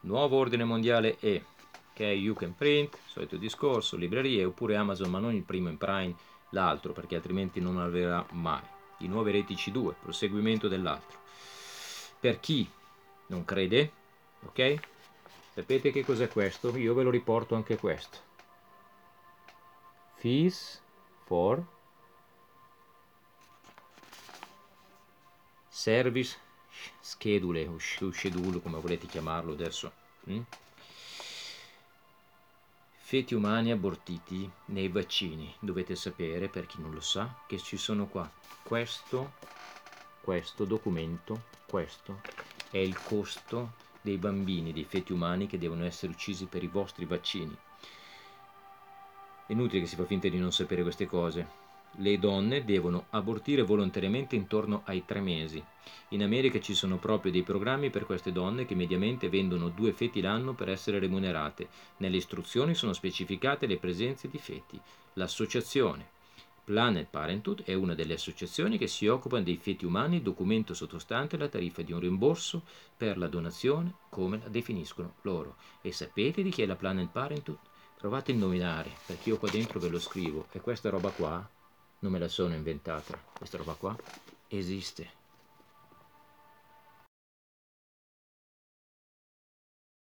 nuovo ordine mondiale E, è You Can Print, solito discorso, librerie, oppure Amazon, ma non il primo in Prime, l'altro, perché altrimenti non arriverà mai. I nuovi reti C2, proseguimento dell'altro. Per chi non crede, ok? Sapete che cos'è questo? Io ve lo riporto anche questo. Fees for service schedule o schedule come volete chiamarlo adesso mm? feti umani abortiti nei vaccini. Dovete sapere per chi non lo sa che ci sono qua. Questo questo documento questo è il costo dei bambini dei feti umani che devono essere uccisi per i vostri vaccini. È inutile che si fa finta di non sapere queste cose le donne devono abortire volontariamente intorno ai tre mesi. In America ci sono proprio dei programmi per queste donne che mediamente vendono due feti l'anno per essere remunerate. Nelle istruzioni sono specificate le presenze di feti. L'associazione Planet Parenthood è una delle associazioni che si occupano dei feti umani, documento sottostante la tariffa di un rimborso per la donazione, come la definiscono loro. E sapete di chi è la Planet Parenthood? Provate a indovinare, perché io qua dentro ve lo scrivo, e questa roba qua non me la sono inventata, questa roba qua esiste.